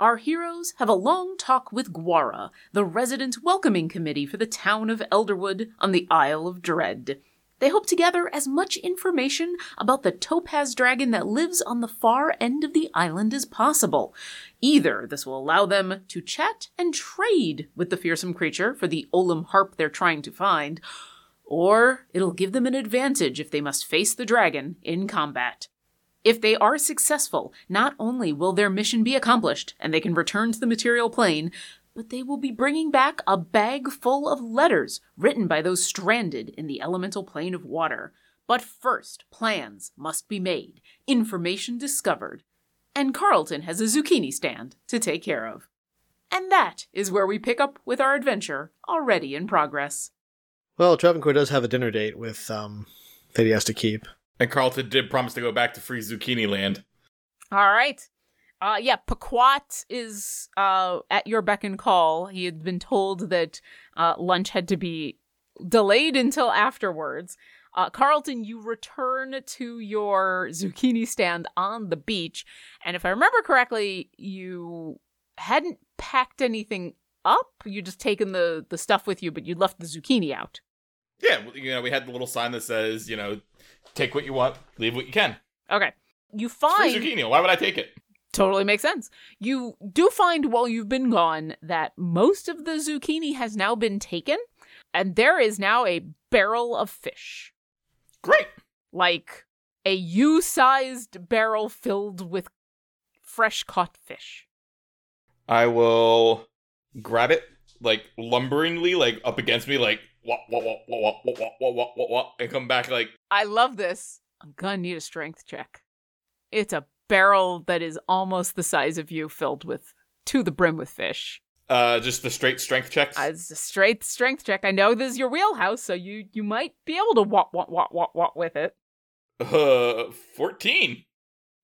Our heroes have a long talk with Guara, the resident welcoming committee for the town of Elderwood on the Isle of Dread. They hope to gather as much information about the topaz dragon that lives on the far end of the island as possible. Either this will allow them to chat and trade with the fearsome creature for the Olim harp they're trying to find, or it'll give them an advantage if they must face the dragon in combat. If they are successful, not only will their mission be accomplished and they can return to the material plane, but they will be bringing back a bag full of letters written by those stranded in the elemental plane of water. But first, plans must be made, information discovered, and Carlton has a zucchini stand to take care of. And that is where we pick up with our adventure already in progress. Well, Travancore does have a dinner date with um that he has to keep. And Carlton did promise to go back to free zucchini land. All right. Uh, yeah, Pequot is uh, at your beck and call. He had been told that uh, lunch had to be delayed until afterwards. Uh, Carlton, you return to your zucchini stand on the beach, and if I remember correctly, you hadn't packed anything up. You just taken the the stuff with you, but you left the zucchini out. Yeah, you know, we had the little sign that says, you know, take what you want, leave what you can. Okay. You find zucchini. Why would I take it? Totally makes sense. You do find while you've been gone that most of the zucchini has now been taken, and there is now a barrel of fish. Great. Like a U sized barrel filled with fresh caught fish. I will grab it like lumberingly, like up against me, like wah wah wah wah wah wah wah wah wah wah, wah and come back like I love this. I'm gonna need a strength check. It's a barrel that is almost the size of you, filled with to the brim with fish. uh just the straight strength checks. Uh, It's a straight strength check. I know this is your wheelhouse, so you you might be able to walk walk walk walk walk with it. Uh, fourteen.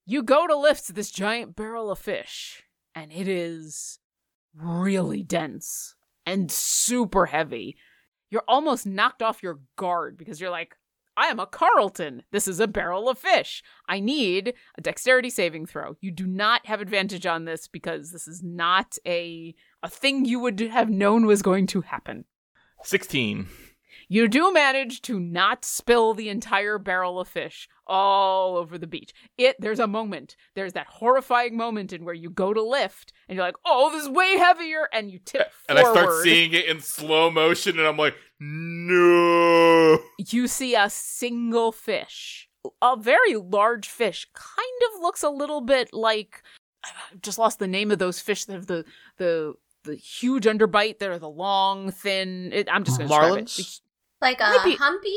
You go to lift this giant barrel of fish, and it is really dense and super heavy. You're almost knocked off your guard because you're like, I am a Carlton. This is a barrel of fish. I need a dexterity saving throw. You do not have advantage on this because this is not a a thing you would have known was going to happen. Sixteen. You do manage to not spill the entire barrel of fish all over the beach. It there's a moment. There's that horrifying moment in where you go to lift and you're like, "Oh, this is way heavier," and you tip And forward. I start seeing it in slow motion, and I'm like, no. You see a single fish, a very large fish. Kind of looks a little bit like I just lost the name of those fish that have the the the huge underbite. They're the long, thin. It, I'm just gonna describe it. Marlins? Like a be- humpy?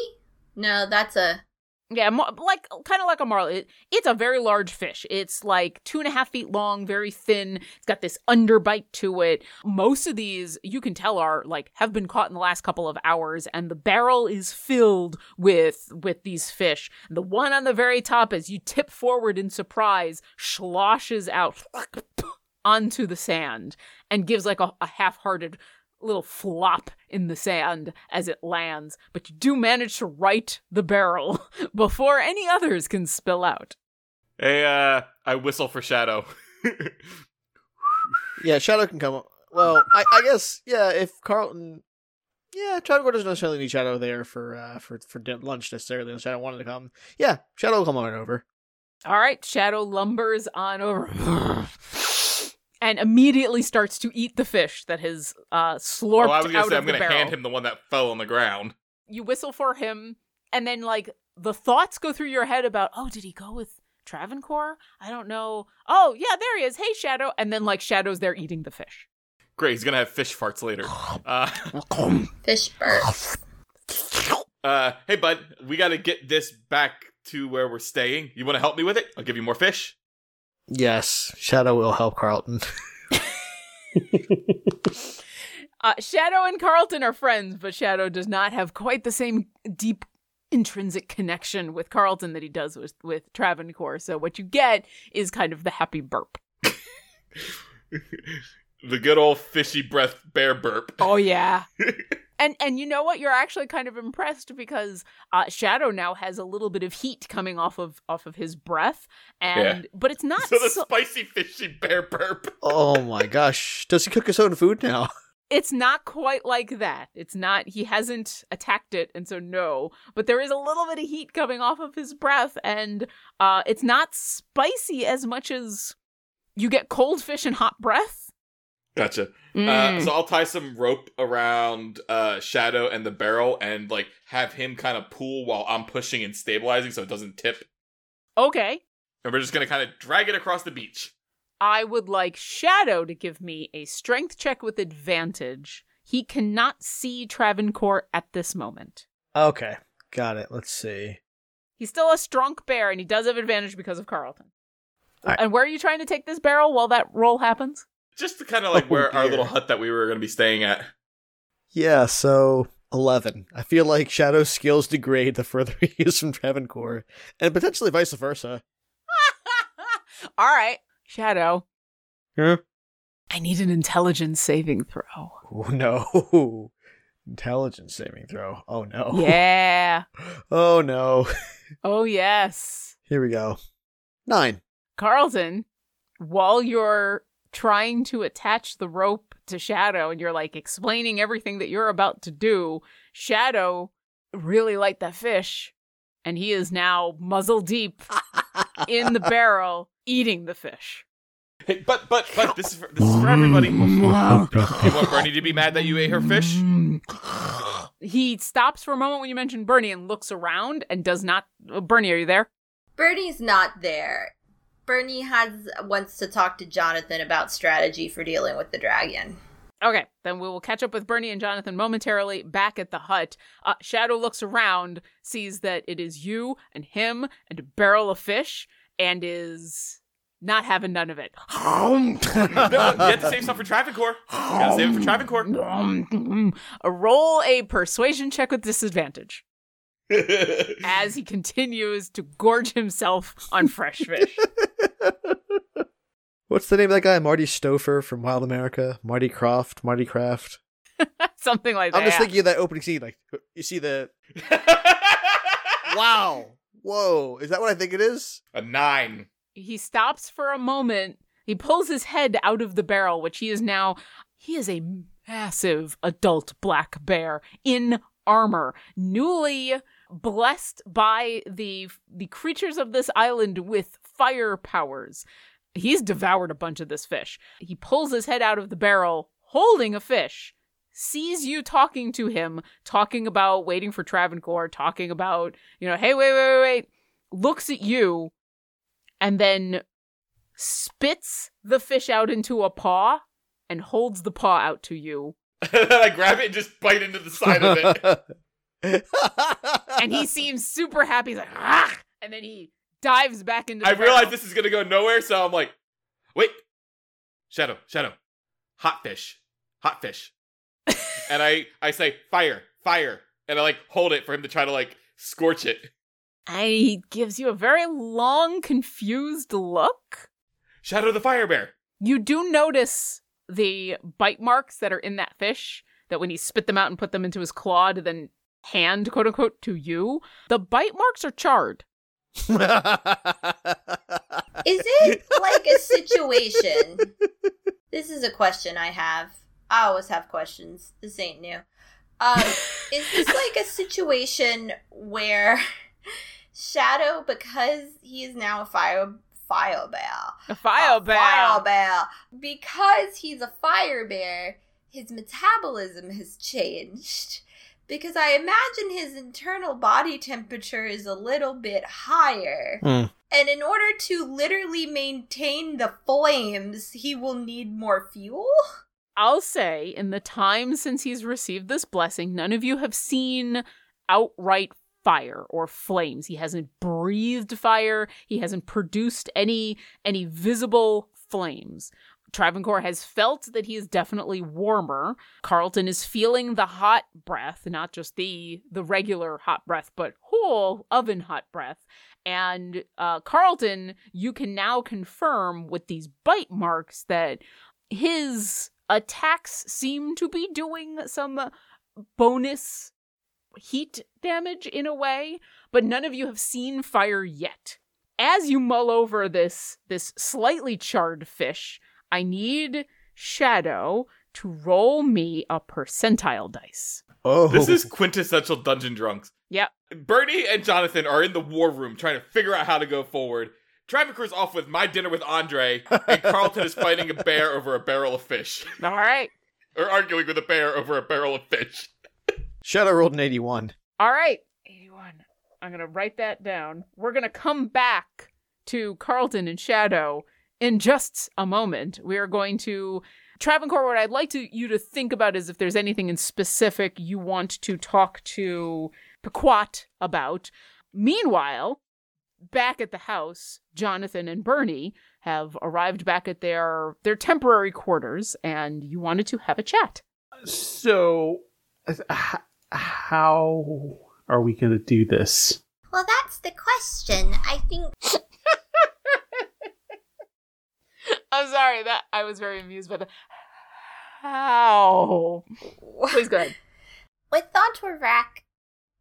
No, that's a Yeah, like kind of like a marlin. It, it's a very large fish. It's like two and a half feet long, very thin. It's got this underbite to it. Most of these you can tell are like have been caught in the last couple of hours, and the barrel is filled with with these fish. The one on the very top, as you tip forward in surprise, sloshes out onto the sand and gives like a, a half-hearted little flop in the sand as it lands, but you do manage to right the barrel before any others can spill out. Hey, uh, I whistle for Shadow. Yeah, Shadow can come. Up. Well, I, I guess yeah. If Carlton, yeah, Travancore doesn't necessarily need Shadow there for uh for for lunch necessarily. Unless Shadow wanted to come. Yeah, Shadow will come on over. All right, Shadow lumbers on over and immediately starts to eat the fish that has uh, slurped oh, I was gonna out say of I'm the gonna barrel. hand him the one that fell on the ground. You whistle for him, and then like the thoughts go through your head about, oh, did he go with Travancore? I don't know. Oh, yeah, there he is. Hey, Shadow. And then like Shadow's there eating the fish. Great, he's gonna have fish farts later. Uh, fish burst. uh, hey bud, we gotta get this back to where we're staying. You want to help me with it? I'll give you more fish. Yes, Shadow will help Carlton. Uh, Shadow and Carlton are friends, but Shadow does not have quite the same deep intrinsic connection with Carlton that he does with, with Travancore. So what you get is kind of the happy burp. the good old fishy breath bear burp. Oh yeah. and and you know what? You're actually kind of impressed because uh, Shadow now has a little bit of heat coming off of off of his breath, and but it's not So the so- spicy fishy bear burp. Oh my gosh. Does he cook his own food now? it's not quite like that. It's not he hasn't attacked it and so no, but there is a little bit of heat coming off of his breath and uh it's not spicy as much as you get cold fish and hot breath. Gotcha. Uh, Mm. so I'll tie some rope around uh, Shadow and the barrel, and like have him kind of pull while I'm pushing and stabilizing, so it doesn't tip. okay. And we're just gonna kind of drag it across the beach. I would like Shadow to give me a strength check with advantage. He cannot see Travancore at this moment. Okay. Got it. Let's see. He's still a strong bear and he does have advantage because of Carlton. Alright. And where are you trying to take this barrel while that roll happens? Just to kind of like Oh, where our little hut that we were gonna be staying at. Yeah, so 11. I feel like Shadow's skills degrade the further he is from Travancore, and potentially vice versa. All right, Shadow. Huh? I need an intelligence saving throw. Oh no. Intelligence saving throw. Oh no. Yeah. Oh no. Oh, yes. Here we go. Nine. Carlton, while you're trying to attach the rope to Shadow and you're like explaining everything that you're about to do, Shadow really liked that fish and he is now muzzle deep in the barrel eating the fish. Hey, but but but this is for, this is for everybody. you want Bernie to be mad that you ate her fish? He stops for a moment when you mention Bernie and looks around and does not. uh, Bernie, are you there? Bernie's not there. Bernie has wants to talk to Jonathan about strategy for dealing with the dragon. Okay, then we will catch up with Bernie and Jonathan momentarily back at the hut. Uh, Shadow looks around, sees that it is you and him and a barrel of fish, and is not having none of it. No, you have to save some for Travancore. Gotta save it for Travancore. A roll a persuasion check with disadvantage as he continues to gorge himself on fresh fish. What's the name of that guy? Marty Stouffer from Wild America? Marty Croft? Marty Craft? Something like that. I'm just thinking of that opening scene. Like, you see the. Wow. Whoa. Is that what I think it is? A nine. he stops for a moment. He pulls his head out of the barrel, which he is now. He is a massive adult black bear in armor, newly blessed by the the creatures of this island with fire powers. He's devoured a bunch of this fish. He pulls his head out of the barrel, holding a fish. Sees you talking to him, talking about waiting for Travancore, talking about, you know, hey, wait, wait, wait, wait. Looks at you, and then spits the fish out into a paw and holds the paw out to you. I grab it and just bite into the side of it. And he seems super happy. He's like, ah! And then he dives back into the I realize this is gonna go nowhere, so I'm like, wait, Shadow, Shadow, hot fish, hot fish, and I I say fire, fire, and I like hold it for him to try to like scorch it. And he gives you a very long, confused look. Shadow the fire bear. You do notice the bite marks that are in that fish, that when he spit them out and put them into his claw to then hand, quote unquote, to you, the bite marks are charred. Is it like a situation? This is a question I have. I always have questions. This ain't new. Um, is this like a situation where Shadow, because he is now a fire fire bear, A fire a bear. fire bear, because he's a fire bear, his metabolism has changed. Because I imagine his internal body temperature is a little bit higher. Hmm. And in order to literally maintain the flames, he will need more fuel? I'll say, in the time since he's received this blessing, none of you have seen outright fire or flames. He hasn't breathed fire. He hasn't produced any any visible flames. Travancore has felt that he is definitely warmer. Carlton is feeling the hot breath, not just the the regular hot breath, but whole oven hot breath. And uh, Carlton, you can now confirm with these bite marks that his attacks seem to be doing some bonus heat damage in a way, but none of you have seen fire yet. As you mull over this this slightly charred fish, I need Shadow to roll me a percentile dice. Oh, This is quintessential Dungeon Drunks. Yep. Bernie and Jonathan are in the war room trying to figure out how to go forward. Travancore's off with my dinner with Andre, and Carlton is fighting a bear over a barrel of fish. All right. or arguing with a bear over a barrel of fish. Shadow rolled an eighty-one. All right. 81. I'm going to write that down. We're going to come back to Carlton and Shadow in just a moment. We are going to Travancore, what I'd like to you to think about is if there's anything in specific you want to talk to Pequot about. Meanwhile, back at the house, Jonathan and Bernie have arrived back at their their temporary quarters, and you wanted to have a chat. So, h- how are we going to do this? Well, that's the question. I think I'm sorry that I was very amused by the how. Please go ahead. with Thontorvac,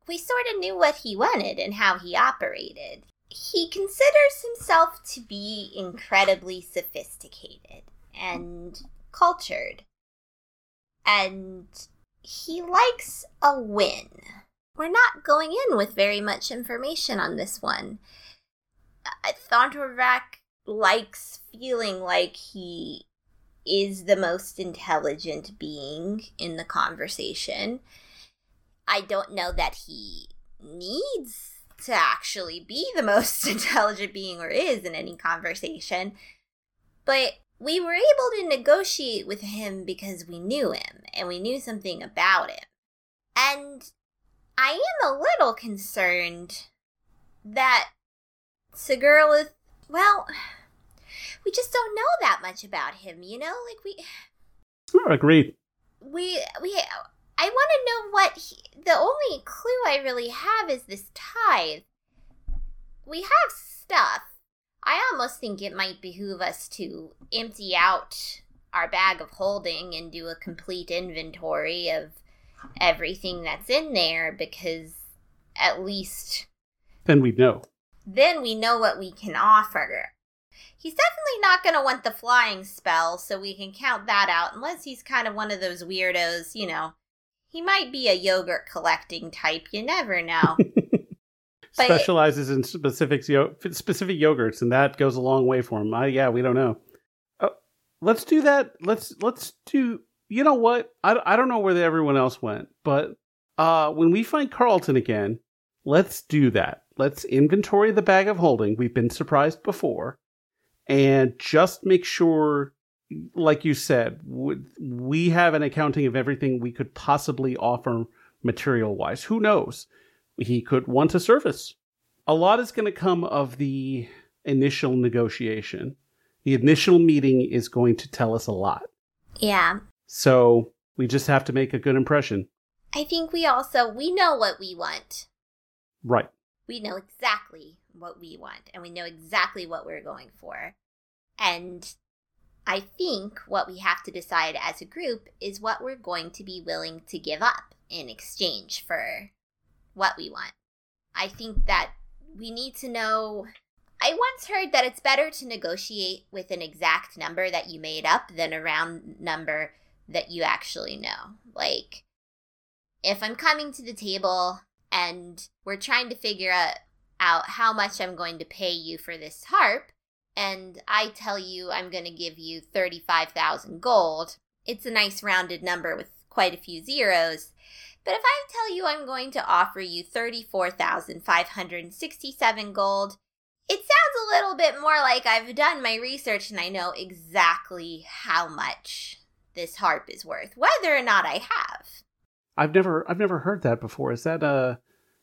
we sort of knew what he wanted and how he operated. He considers himself to be incredibly sophisticated and cultured. And he likes a win. We're not going in with very much information on this one. Thontorvac likes feeling like he is the most intelligent being in the conversation. I don't know that he needs to actually be the most intelligent being or is in any conversation, but we were able to negotiate with him because we knew him and we knew something about him. And I am a little concerned that Sigurlith, well, we just don't know that much about him, you know? Like we agreed. we we I want to know what he, the only clue I really have is this tithe. We have stuff. I almost think it might behoove us to empty out our bag of holding and do a complete inventory of everything that's in there because at least Then we know. then we know what we can offer. He's definitely not going to want the flying spell, so we can count that out, unless he's kind of one of those weirdos, you know. He might be a yogurt collecting type, you never know. But- Specializes in specific yo- specific yogurts, and that goes a long way for him. I, yeah, we don't know. Oh, let's do that. Let's let's do. You know what? I, I don't know where everyone else went, but uh, when we find Carlton again, let's do that. Let's inventory the bag of holding. We've been surprised before, and just make sure, like you said, we have an accounting of everything we could possibly offer material wise. Who knows? He could want a service. A lot is going to come of the initial negotiation. The initial meeting is going to tell us a lot. yeah. So we just have to make a good impression. I think we also we know what we want. Right. We know exactly what we want and we know exactly what we're going for. And I think what we have to decide as a group is what we're going to be willing to give up in exchange for what we want. I think that we need to know. I once heard that it's better to negotiate with an exact number that you made up than a round number that you actually know. Like, if I'm coming to the table and we're trying to figure out, how much I'm going to pay you for this harp, and I tell you I'm going to give you 35,000 gold, it's a nice rounded number with quite a few zeros. But if I tell you I'm going to offer you 34,567 gold, it sounds a little bit more like I've done my research and I know exactly how much this harp is worth, whether or not I have. I've never I've never heard that before. Is that a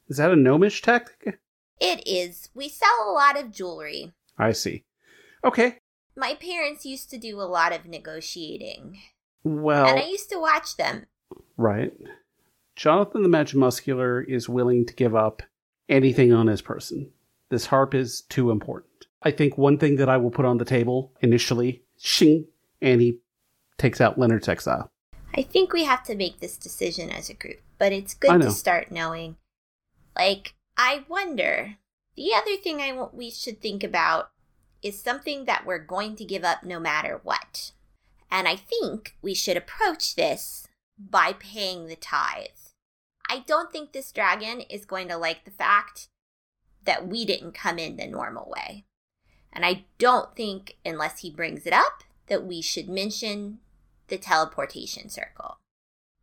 is that a gnomish tactic? It is. We sell a lot of jewelry. I see. Okay. my parents used to do a lot of negotiating, Well, and I used to watch them. right. Jonathan the Magic Muscular is willing to give up anything on his person. This harp is too important. I think one thing that I will put on the table initially, shing, and he takes out Leonard's exile. I think we have to make this decision as a group, but it's good to start knowing. Like, I wonder. The other thing I we should think about is something that we're going to give up no matter what. And I think we should approach this by paying the tithe. I don't think this dragon is going to like the fact that we didn't come in the normal way. And I don't think, unless he brings it up, that we should mention the teleportation circle.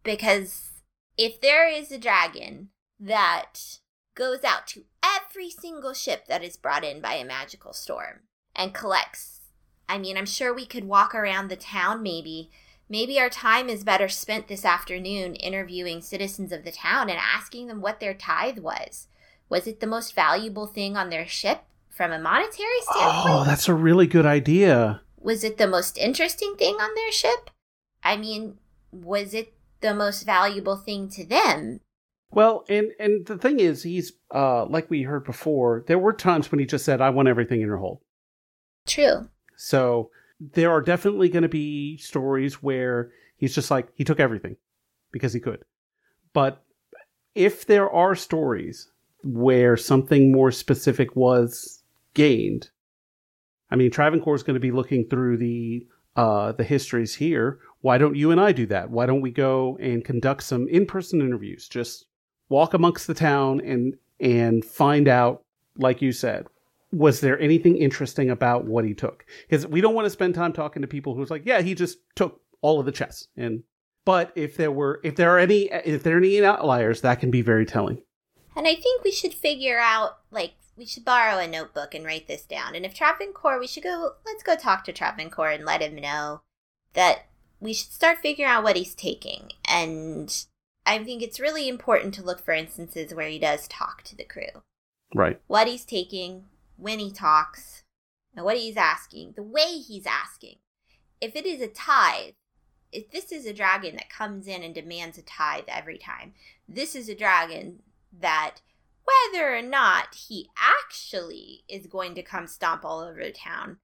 Because if there is a dragon that goes out to every single ship that is brought in by a magical storm and collects, I mean, I'm sure we could walk around the town maybe. Maybe our time is better spent this afternoon interviewing citizens of the town and asking them what their tithe was. Was it the most valuable thing on their ship from a monetary standpoint? Oh, that's a really good idea. Was it the most interesting thing on their ship? I mean, was it the most valuable thing to them? Well, and and the thing is, he's uh like we heard before. There were times when he just said, "I want everything in your hold." True. So there are definitely going to be stories where he's just like he took everything because he could. But if there are stories where something more specific was gained, I mean, Travancore is going to be looking through the uh, the histories here. Why don't you and I do that? Why don't we go and conduct some in person interviews? Just walk amongst the town and and find out, like you said, was there anything interesting about what he took? Because we don't want to spend time talking to people who's like, yeah, he just took all of the chess. And but if there were, if there are any, if there are any outliers, that can be very telling. And I think we should figure out, like, we should borrow a notebook and write this down. And if Travancore, we should go, let's go talk to Travancore and let him know that we should start figuring out what he's taking. And I think it's really important to look for instances where he does talk to the crew. Right. What he's taking, when he talks, and what he's asking, the way he's asking. If it is a tithe, if this is a dragon that comes in and demands a tithe every time, this is a dragon that whether or not he actually is going to come stomp all over the town,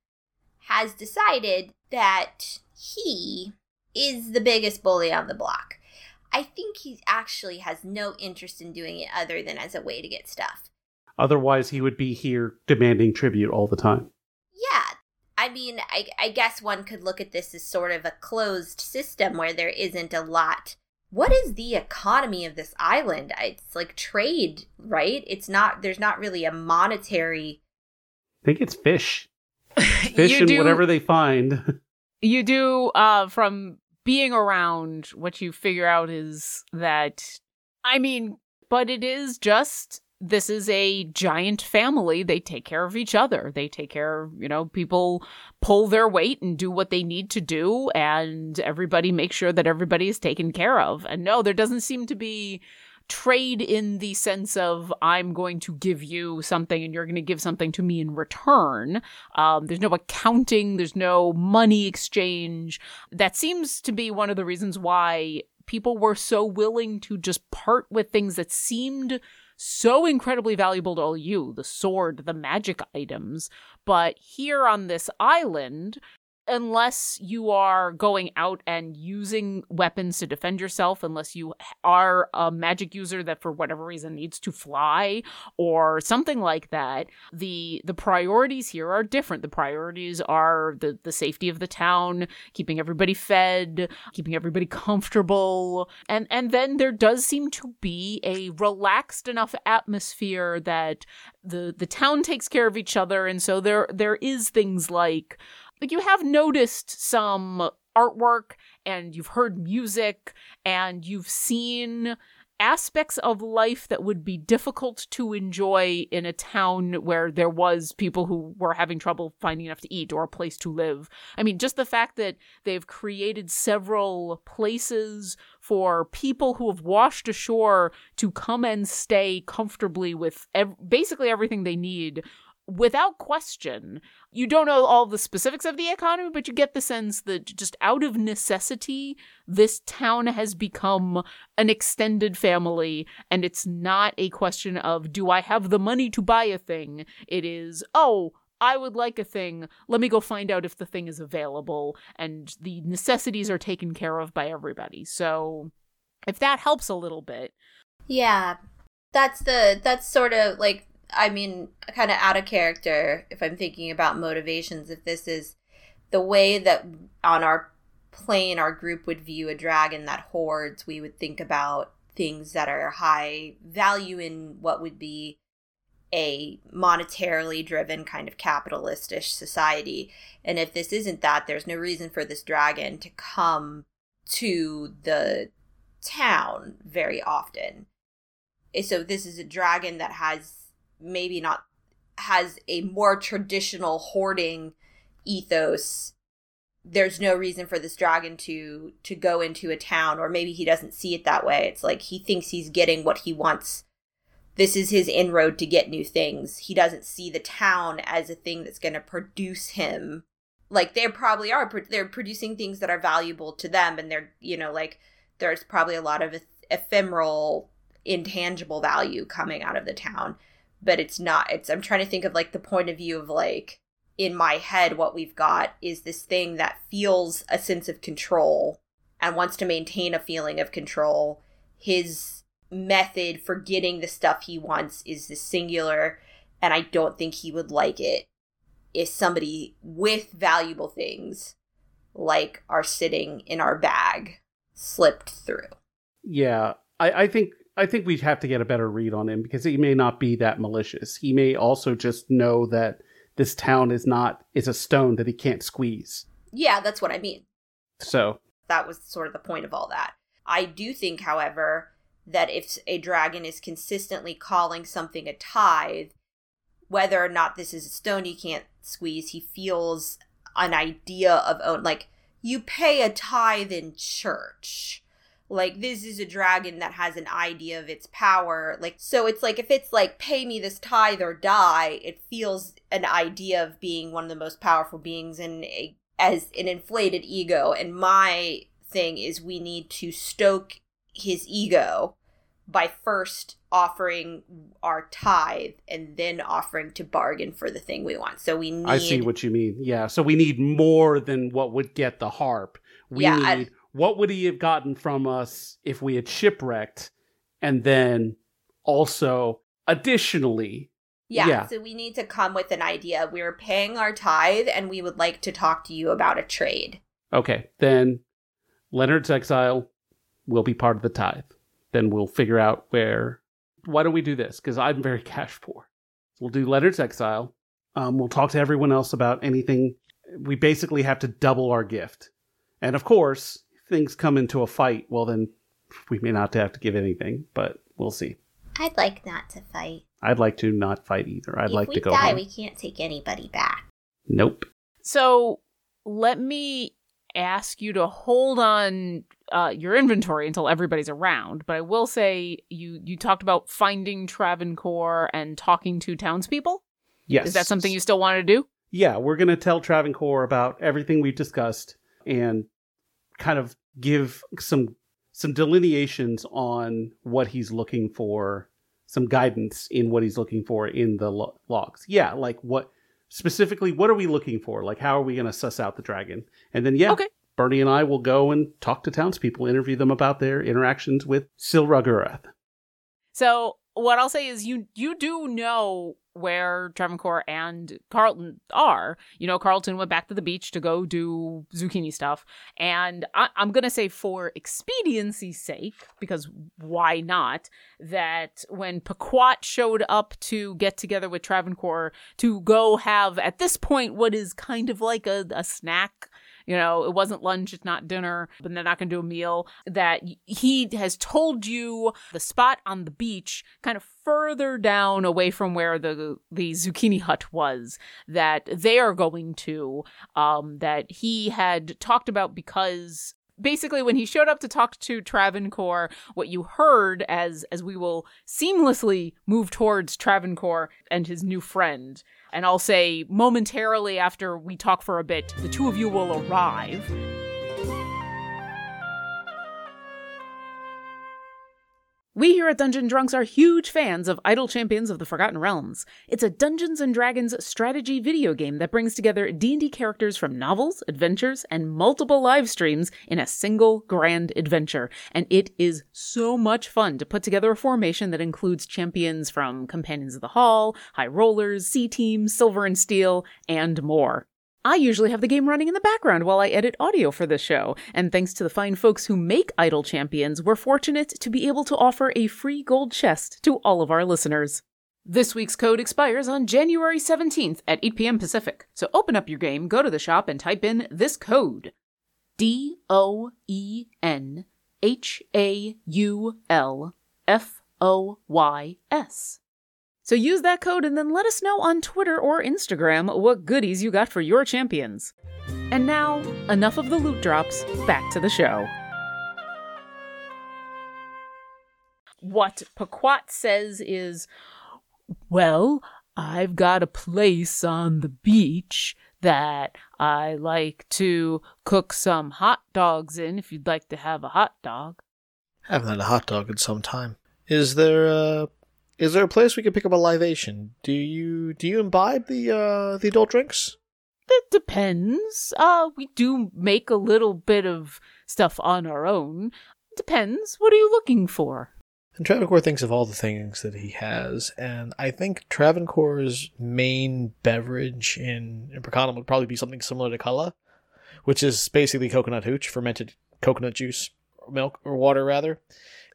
has decided that he is the biggest bully on the block. I think he actually has no interest in doing it other than as a way to get stuff. Otherwise, he would be here demanding tribute all the time. Yeah. I mean, I, I guess one could look at this as sort of a closed system where there isn't a lot. What is the economy of this island? It's like trade, right? It's not, there's not really a monetary. I think it's fish, fish and do, whatever they find. you do uh from being around what you figure out is that i mean but it is just this is a giant family they take care of each other they take care you know people pull their weight and do what they need to do and everybody makes sure that everybody is taken care of and no there doesn't seem to be trade in the sense of I'm going to give you something and you're going to give something to me in return. Um, there's no accounting, there's no money exchange. That seems to be one of the reasons why people were so willing to just part with things that seemed so incredibly valuable to all you the sword, the magic items. But here on this island, unless you are going out and using weapons to defend yourself, unless you are a magic user that for whatever reason needs to fly or something like that, the the priorities here are different. The priorities are the the safety of the town, keeping everybody fed, keeping everybody comfortable, and and then there does seem to be a relaxed enough atmosphere that the the town takes care of each other, and so there there is things like like you have noticed some artwork and you've heard music and you've seen aspects of life that would be difficult to enjoy in a town where there was people who were having trouble finding enough to eat or a place to live. I mean, just the fact that they've created several places for people who have washed ashore to come and stay comfortably with ev- basically everything they need without question, you don't know all the specifics of the economy, but you get the sense that just out of necessity, this town has become an extended family, and it's not a question of, do I have the money to buy a thing? It is, oh, I would like a thing. Let me go find out if the thing is available. And the necessities are taken care of by everybody. So if that helps a little bit. Yeah. That's the that's sort of like I mean, kind of out of character if I'm thinking about motivations if this is the way that on our plane our group would view a dragon that hoards, we would think about things that are high value in what would be a monetarily driven kind of capitalistish society. And if this isn't that, there's no reason for this dragon to come to the town very often. So this is a dragon that has maybe not has a more traditional hoarding ethos there's no reason for this dragon to to go into a town or maybe he doesn't see it that way it's like he thinks he's getting what he wants this is his inroad to get new things. He doesn't see the town as a thing that's going to produce him. Like they probably are, they're producing things that are valuable to them, and they're you know like there's probably a lot of ephemeral, intangible value coming out of the town, but it's not. It's I'm trying to think of like the point of view of like in my head what we've got is this thing that feels a sense of control and wants to maintain a feeling of control. His method for getting the stuff he wants is the singular, and I don't think he would like it if somebody with valuable things like are sitting in our bag slipped through. Yeah, I, I think I think we'd have to get a better read on him because he may not be that malicious. He may also just know that this town is not is a stone that he can't squeeze. Yeah, that's what I mean. So that was sort of the point of all that. I do think, however, that if a dragon is consistently calling something a tithe, whether or not this is a stone he can't squeeze, he feels an idea of own. Like, you pay a tithe in church. Like, this is a dragon that has an idea of its power. Like, so it's like, if it's like, pay me this tithe or die, it feels an idea of being one of the most powerful beings in a, as an inflated ego. And my thing is, we need to stoke his ego by first offering our tithe and then offering to bargain for the thing we want. So we need I see what you mean. Yeah. So we need more than what would get the harp. We Yeah, need I- what would he have gotten from us if we had shipwrecked and then also additionally yeah, yeah. so we need to come with an idea. We're paying our tithe and we would like to talk to you about a trade. Okay, then Leonard's exile will be part of the tithe. Then we'll figure out where. Why don't we do this? Because I'm very cash poor. We'll do Leonard's exile. Um, we'll talk to everyone else about anything. We basically have to double our gift. And of course, things come into a fight, well, then we may not have to give anything, but we'll see. I'd like not to fight. I'd like to not fight either. I'd if like to go If we die, home. we can't take anybody back. Nope. So let me ask you to hold on uh, your inventory until everybody's around. But I will say you you talked about finding Travancore and talking to townspeople. Yes. Is that something you still want to do? yeah, we're going to tell Travancore about everything we've discussed and kind of give some some delineations on what he's looking for, some guidance in what he's looking for in the lo- logs. Yeah, like what specifically what are we looking for? Like how are we going to suss out the dragon? And then yeah, Okay. Bernie and I will go and talk to townspeople, interview them about their interactions with Silragurath. So what I'll say is you you do know where Travancore and Carlton are. You know, Carlton went back to the beach to go do zucchini stuff. And I, I'm going to say, for expediency's sake, because why not, that when Pequot showed up to get together with Travancore to go have, at this point, what is kind of like a, a snack you know, it wasn't lunch, it's not dinner, but they're not going to do a meal. That he has told you the spot on the beach, kind of further down away from where the the zucchini hut was, that they are going to. Um, that he had talked about because basically when he showed up to talk to Travancore, what you heard as as we will seamlessly move towards Travancore and his new friend, and I'll say momentarily after we talk for a bit, the two of you will arrive. We here at Dungeon Drunks are huge fans of Idle Champions of the Forgotten Realms. It's a Dungeons and Dragons strategy video game that brings together D&D characters from novels, adventures, and multiple live streams in a single grand adventure. And it is so much fun to put together a formation that includes champions from Companions of the Hall, High Rollers, C Team, Silver and Steel, and more. I usually have the game running in the background while I edit audio for this show, and thanks to the fine folks who make Idle Champions, we're fortunate to be able to offer a free gold chest to all of our listeners. This week's code expires on January 17th at 8 p.m. Pacific, so open up your game, go to the shop, and type in this code D O E N H A U L F O Y S. So use that code and then let us know on Twitter or Instagram what goodies you got for your champions. And now, enough of the loot drops, back to the show. What Pequot says is, Well, I've got a place on the beach that I like to cook some hot dogs in if you'd like to have a hot dog. I haven't had a hot dog in some time. Is there a is there a place we could pick up a libation? Do you do you imbibe the uh the adult drinks? That depends. Uh, we do make a little bit of stuff on our own. Depends. What are you looking for? And Travancore thinks of all the things that he has, and I think Travancore's main beverage in, in Prakanam would probably be something similar to Kala, which is basically coconut hooch, fermented coconut juice, milk, or water rather.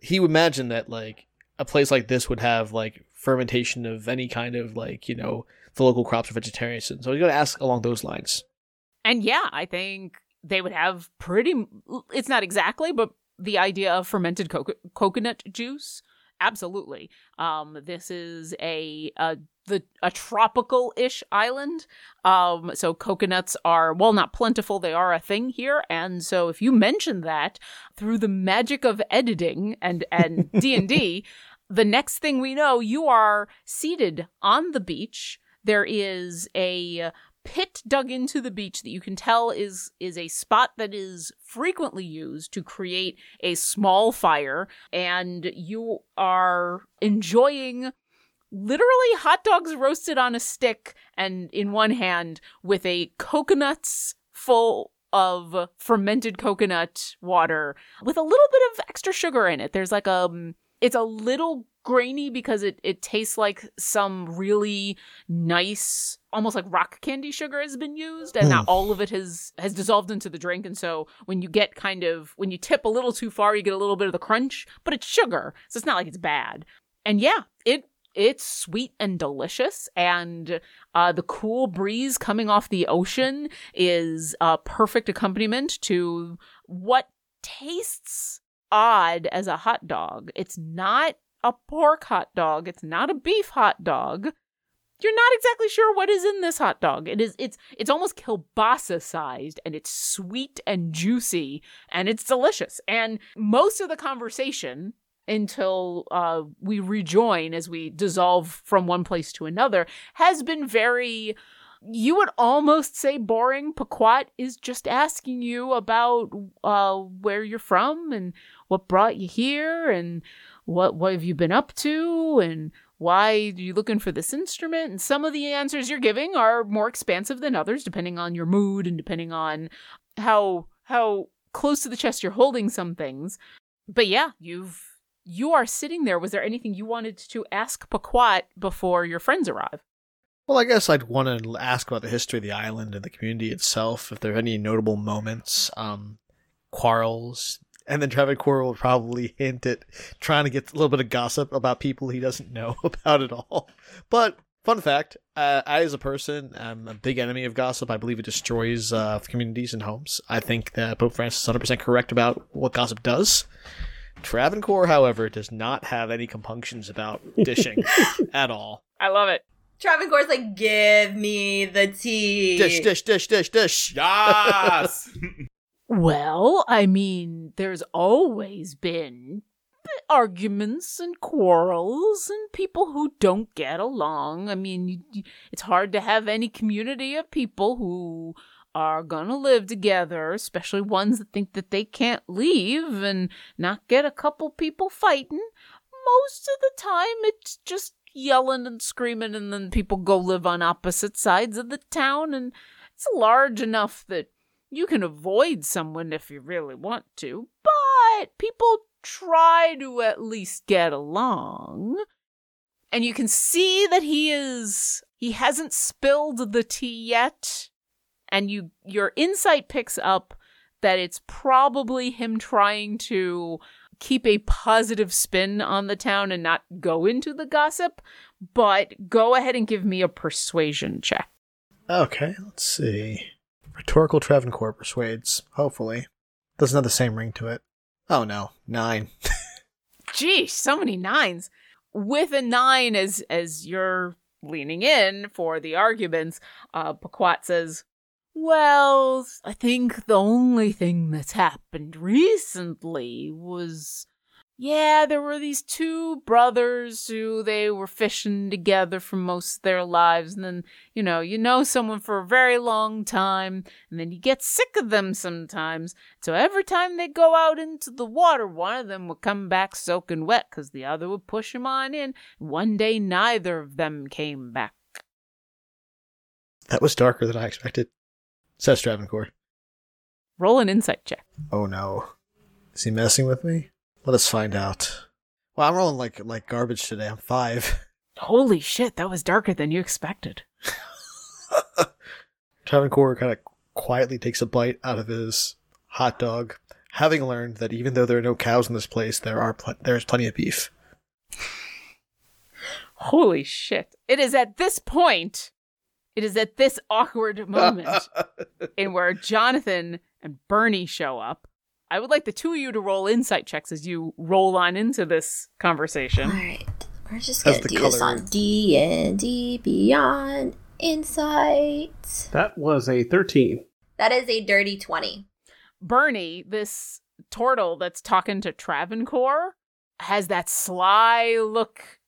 He would imagine that like a place like this would have like fermentation of any kind of like, you know, the local crops are vegetarian. So you gotta ask along those lines. And yeah, I think they would have pretty. It's not exactly, but the idea of fermented co- coconut juice, absolutely. Um, this is a, a the a tropical ish island. Um, so coconuts are well not plentiful, they are a thing here. And so if you mention that through the magic of editing and and D and D, the next thing we know, you are seated on the beach. There is a pit dug into the beach that you can tell is is a spot that is frequently used to create a small fire and you are enjoying literally hot dogs roasted on a stick and in one hand with a coconuts full of fermented coconut water with a little bit of extra sugar in it. There's like a um, it's a little grainy because it, it tastes like some really nice almost like rock candy sugar has been used and not all of it has has dissolved into the drink. And so when you get kind of when you tip a little too far you get a little bit of the crunch but it's sugar. So it's not like it's bad. And yeah it it's sweet and delicious and uh, the cool breeze coming off the ocean is a perfect accompaniment to what tastes odd as a hot dog. It's not a pork hot dog. It's not a beef hot dog. You're not exactly sure what is in this hot dog. It is it's it's almost kielbasa sized and it's sweet and juicy and it's delicious. And most of the conversation until uh, we rejoin as we dissolve from one place to another has been very you would almost say boring. Pequot is just asking you about uh, where you're from and what brought you here and what what have you been up to and why are you looking for this instrument and some of the answers you're giving are more expansive than others depending on your mood and depending on how how close to the chest you're holding some things but yeah you've you are sitting there was there anything you wanted to ask Pequot before your friends arrive well, I guess I'd want to ask about the history of the island and the community itself, if there are any notable moments, um, quarrels, and then Travis Travancore will probably hint at trying to get a little bit of gossip about people he doesn't know about at all. But fun fact, uh, I as a person am a big enemy of gossip. I believe it destroys uh, communities and homes. I think that Pope Francis is 100% correct about what gossip does. Travancore, however, does not have any compunctions about dishing at all. I love it. Travancore's like, give me the tea. Dish, dish, dish, dish, dish. Yes. Well, I mean, there's always been arguments and quarrels and people who don't get along. I mean, you, you, it's hard to have any community of people who are gonna live together, especially ones that think that they can't leave and not get a couple people fighting. Most of the time, it's just yelling and screaming, and then people go live on opposite sides of the town, and it's large enough that you can avoid someone if you really want to, but people try to at least get along. And you can see that he is he hasn't spilled the tea yet. And you your insight picks up that it's probably him trying to keep a positive spin on the town and not go into the gossip, but go ahead and give me a persuasion check. Okay, let's see. Rhetorical Travancore persuades, hopefully. Doesn't have the same ring to it. Oh no, nine. Geez, so many nines. With a nine as as you're leaning in for the arguments, uh Paquat says, Well, I think the only thing that's happened recently was yeah, there were these two brothers who they were fishing together for most of their lives. And then, you know, you know someone for a very long time, and then you get sick of them sometimes. So every time they go out into the water, one of them would come back soaking wet because the other would push him on in. One day, neither of them came back. That was darker than I expected, says Travancore. Roll an insight check. Oh no. Is he messing with me? Let us find out. Well, I'm rolling like like garbage today. I'm five. Holy shit, that was darker than you expected. Travancore kind of quietly takes a bite out of his hot dog, having learned that even though there are no cows in this place, there are pl- there's plenty of beef. Holy shit. It is at this point, it is at this awkward moment in where Jonathan and Bernie show up. I would like the two of you to roll insight checks as you roll on into this conversation. All right, we're just gonna the do this on D and D Beyond Insight. That was a 13. That is a dirty twenty. Bernie, this turtle that's talking to Travancore, has that sly look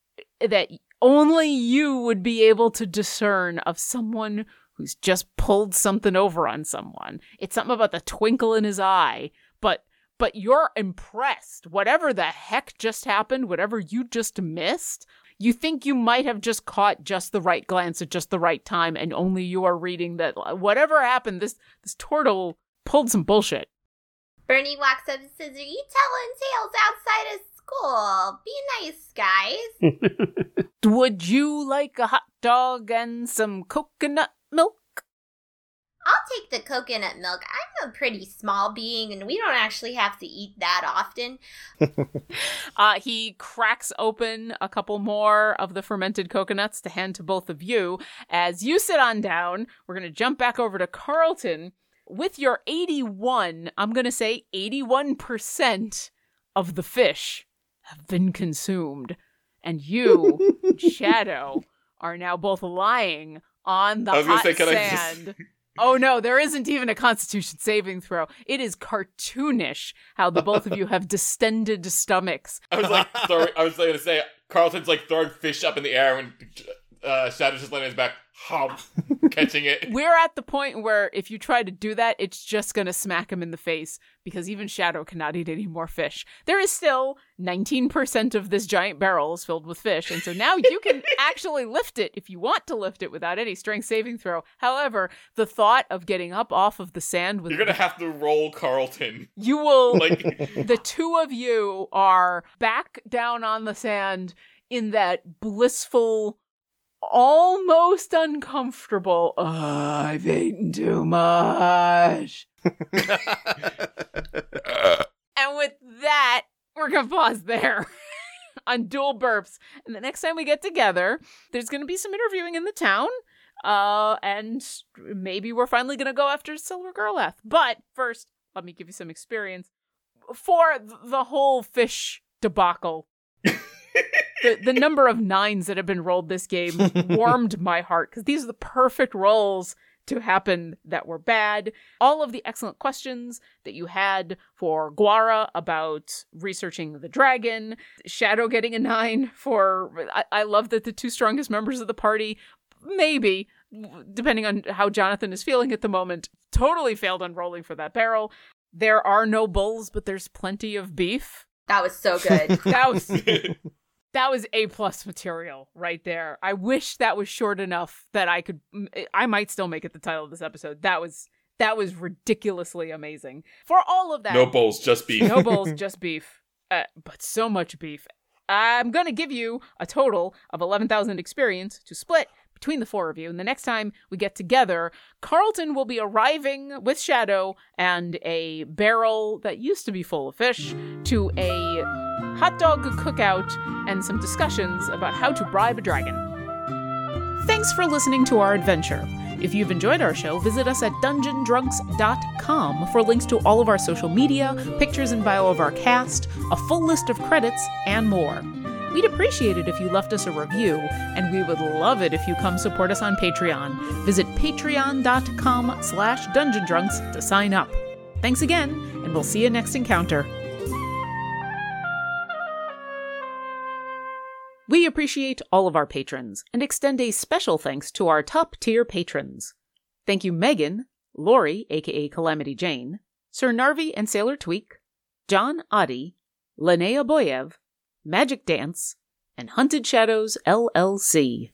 that only you would be able to discern of someone who's just pulled something over on someone. It's something about the twinkle in his eye, but but you're impressed. Whatever the heck just happened, whatever you just missed, you think you might have just caught just the right glance at just the right time, and only you are reading that uh, whatever happened, this this turtle pulled some bullshit. Bernie walks up and says, "Are you telling tales outside of school? Be nice, guys." Would you like a hot dog and some coconut milk? I'll take the coconut milk. I'm a pretty small being, and we don't actually have to eat that often. Uh, he cracks open a couple more of the fermented coconuts to hand to both of you. As you sit on down, we're going to jump back over to Carlton. With your 81, I'm going to say 81% of the fish have been consumed. And you, Shadow, are now both lying on the I was gonna hot say, can I just- sand. Oh no, there isn't even a constitution saving throw. It is cartoonish how the both of you have distended stomachs. I was like, throwing, I was going to say, Carlton's like throwing fish up in the air when uh, Shadow's just laying on his back, hop, catching it. We're at the point where if you try to do that, it's just going to smack him in the face because even Shadow cannot eat any more fish. There is still 19% of this giant barrel is filled with fish, and so now you can actually lift it if you want to lift it without any strength saving throw. However, the thought of getting up off of the sand with You're gonna have to roll Carlton. you will Like, the two of you are back down on the sand in that blissful, almost uncomfortable, "Ugh, I've eaten too much. And with that, we're going to pause there on dual burps. And the next time we get together, there's going to be some interviewing in the town. Uh, and maybe we're finally going to go after Silver Girlath. But first, let me give you some experience for th- the whole fish debacle. the, the number of nines that have been rolled this game warmed my heart because these are the perfect rolls to happen that were bad. All of the excellent questions that you had for Guara about researching the dragon, Shadow getting a nine for. I, I love that the two strongest members of the party, maybe, depending on how Jonathan is feeling at the moment, totally failed on rolling for that barrel. There are no bulls, but there's plenty of beef. That was so good. That was that was a plus material right there. I wish that was short enough that I could I might still make it the title of this episode. That was that was ridiculously amazing. For all of that. No bowls, just beef. no bowls, just beef. Uh, but so much beef. I'm going to give you a total of 11,000 experience to split between the four of you. And the next time we get together, Carlton will be arriving with Shadow and a barrel that used to be full of fish to a hot dog cookout and some discussions about how to bribe a dragon. Thanks for listening to our adventure. If you've enjoyed our show, visit us at dungeondrunks.com for links to all of our social media, pictures and bio of our cast, a full list of credits, and more. We'd appreciate it if you left us a review, and we would love it if you come support us on Patreon. Visit patreon.com slash dungeondrunks to sign up. Thanks again, and we'll see you next encounter. We appreciate all of our patrons and extend a special thanks to our top tier patrons. Thank you, Megan, Lori, aka Calamity Jane, Sir Narvi and Sailor Tweak, John Adi, Linnea Boyev, Magic Dance, and Hunted Shadows LLC.